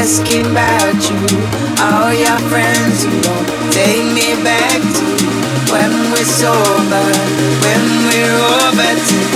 asking about you. All your friends, you don't take me back to when we're sober, when we're over.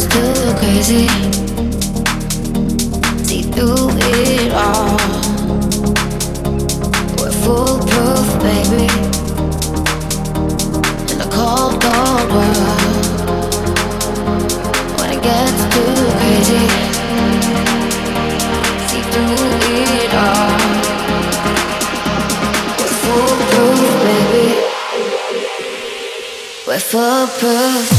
it's too crazy. See through it all. We're foolproof, baby. In cold, cold world. When it gets too crazy. See through it all. We're foolproof, baby. We're foolproof.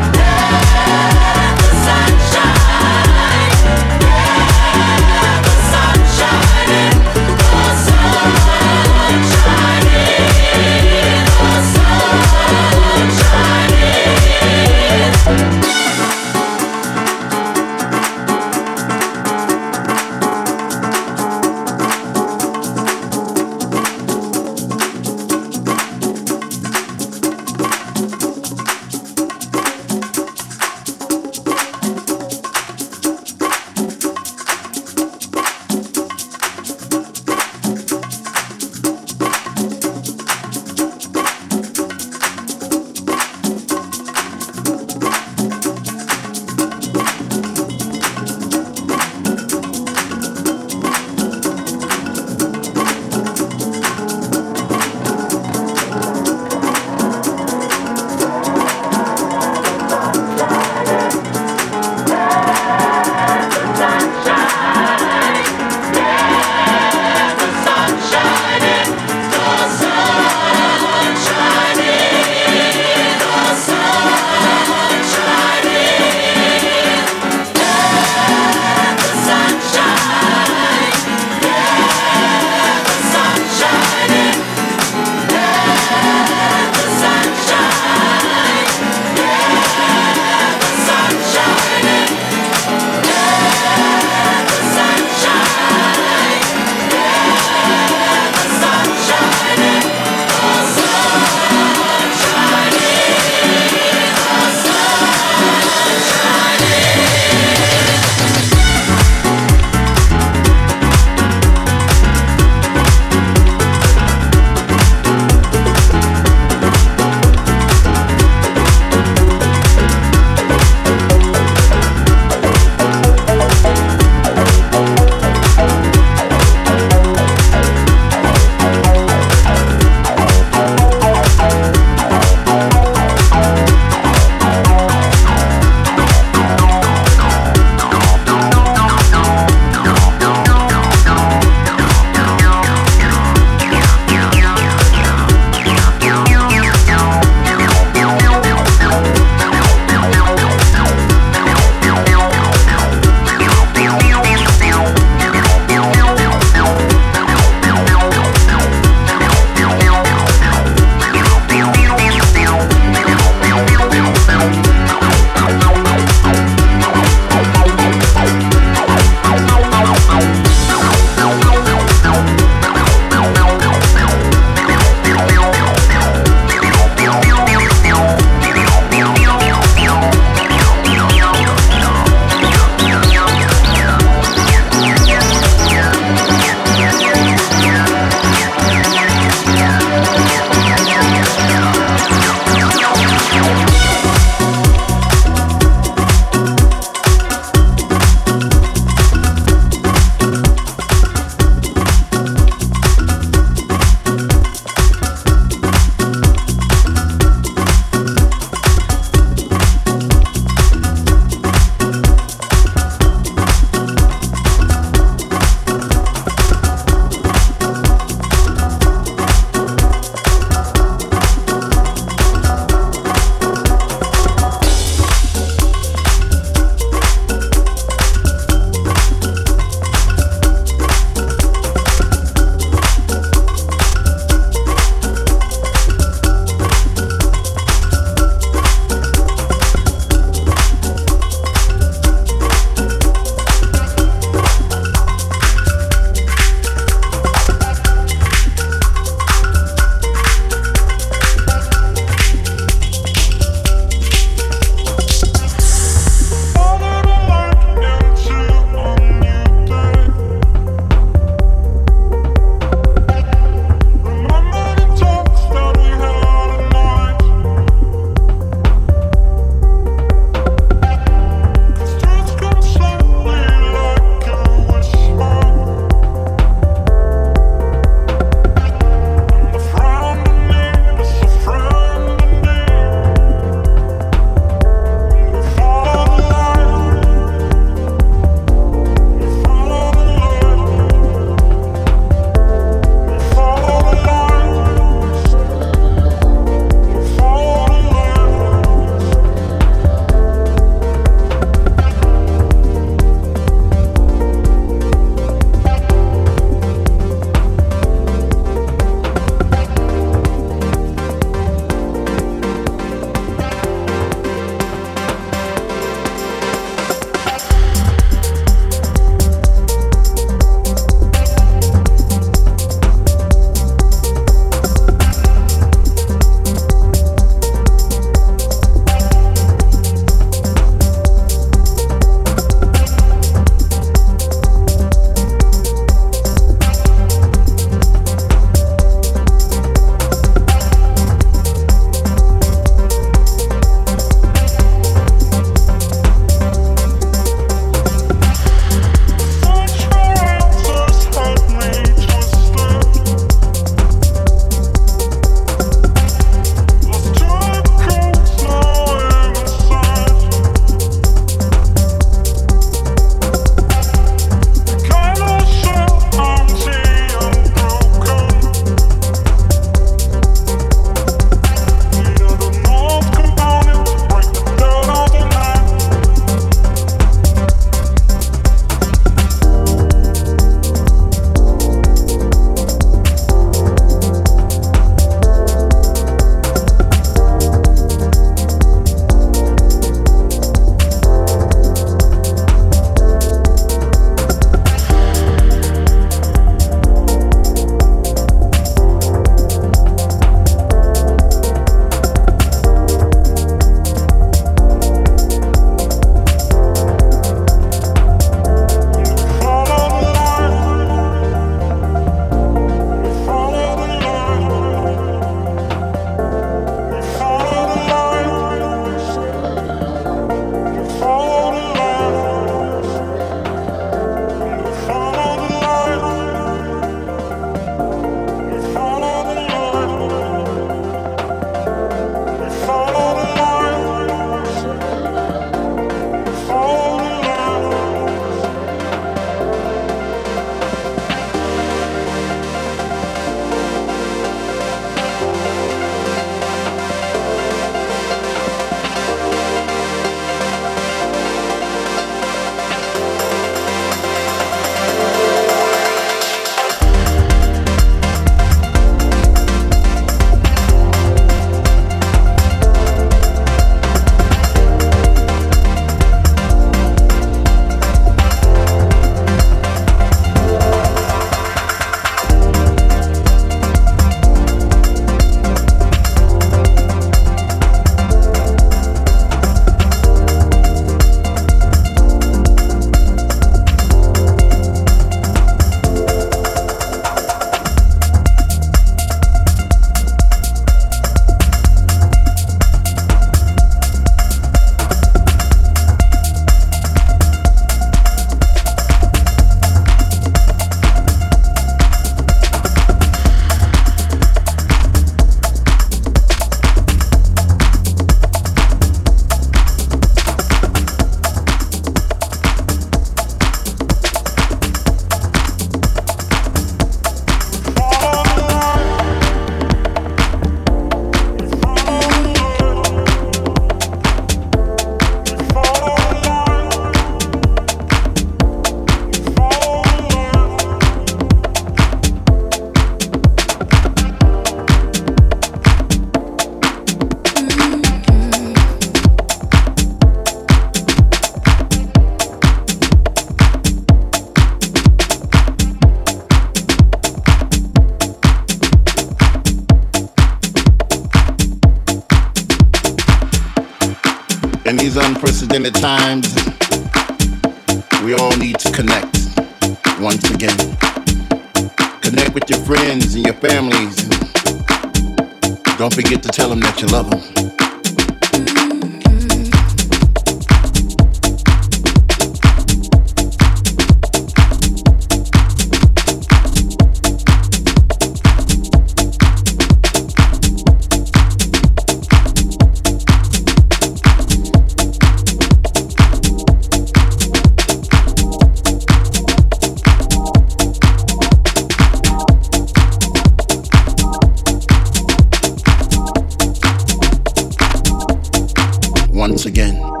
once again.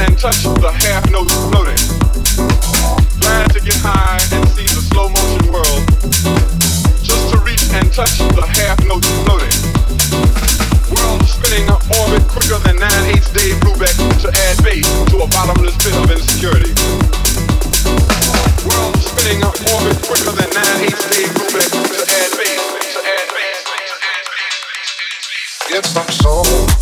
and touch the half notes floating. Glad to get high and see the slow motion world. Just to reach and touch the half notes floating. World spinning orbit quicker than to add to a bottomless pit of insecurity. World spinning orbit quicker than to add to add to add soul.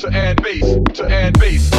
to add bass, to add bass.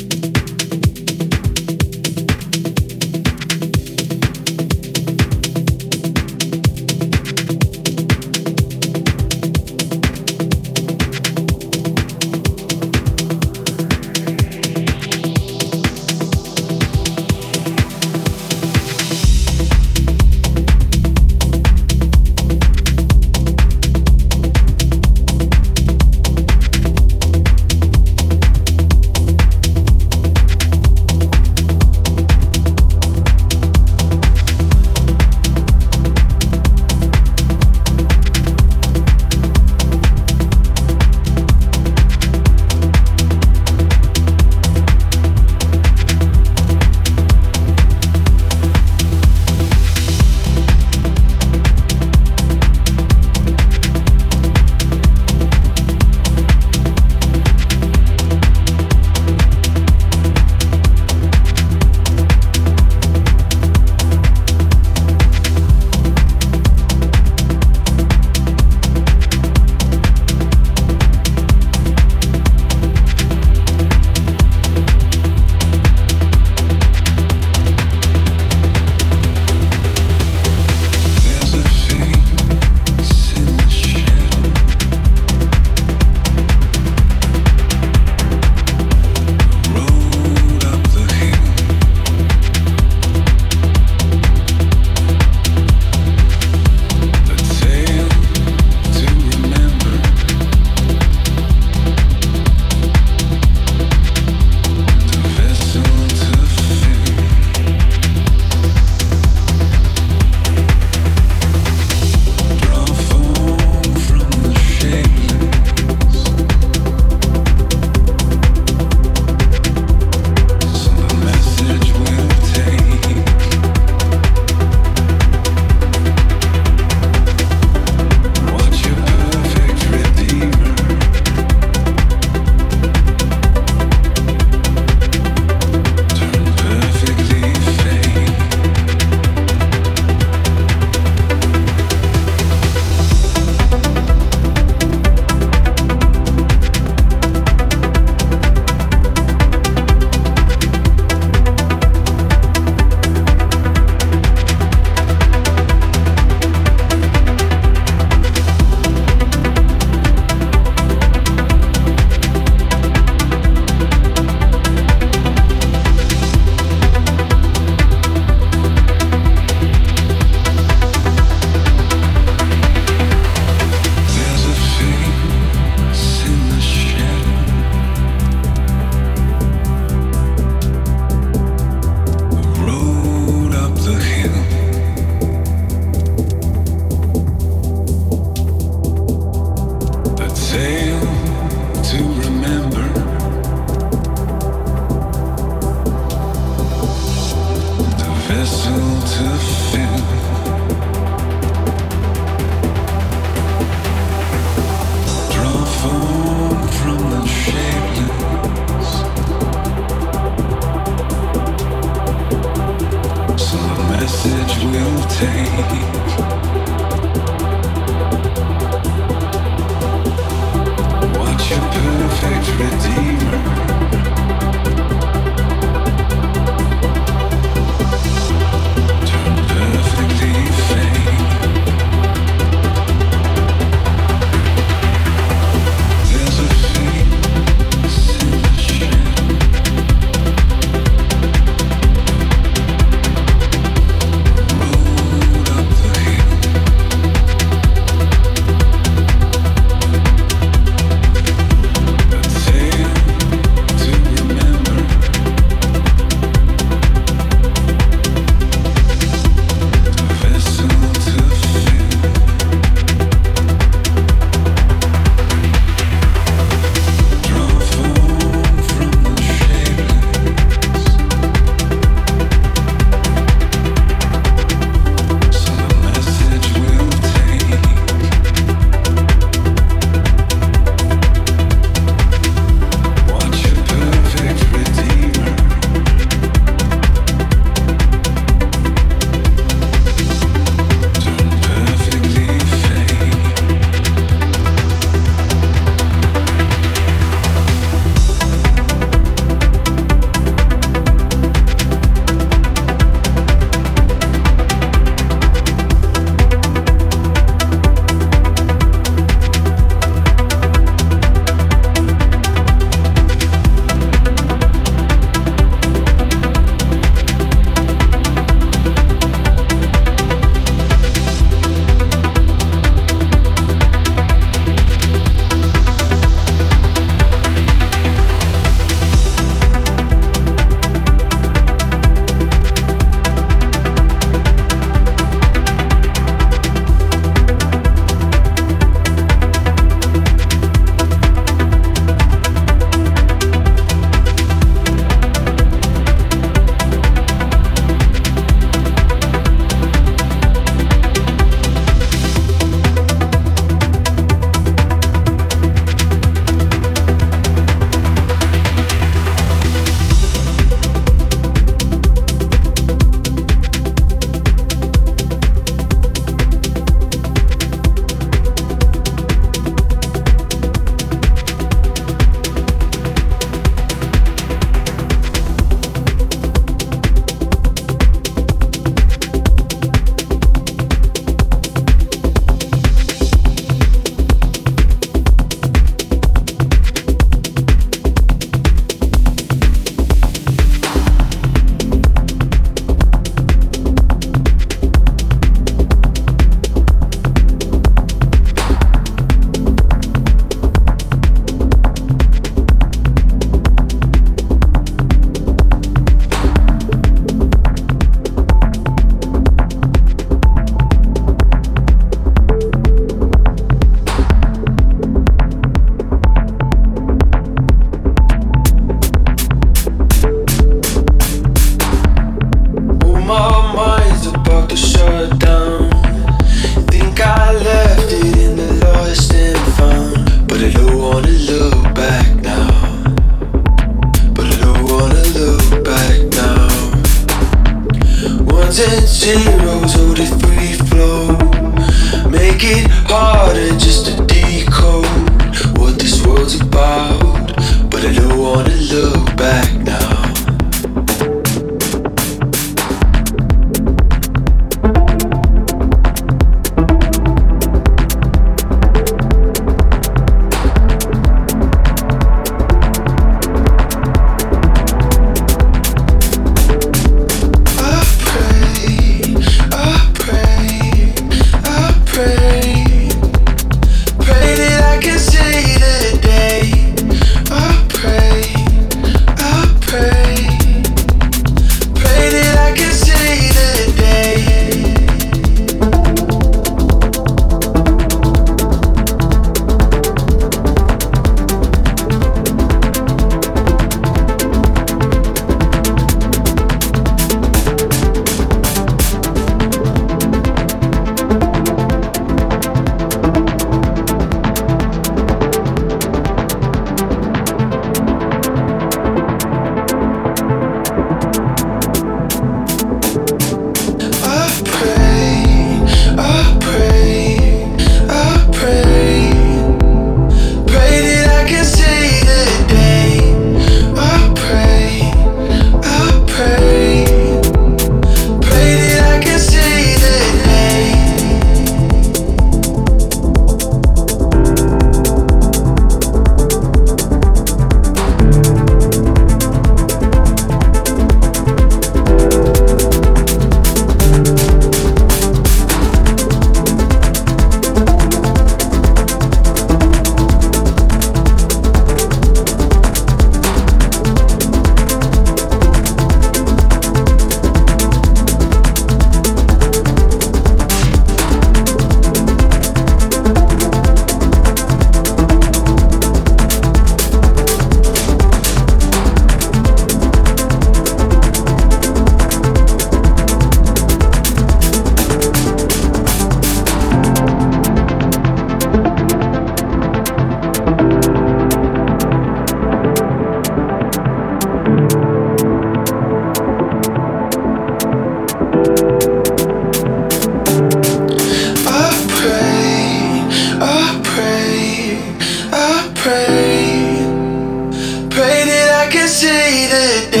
can see the day.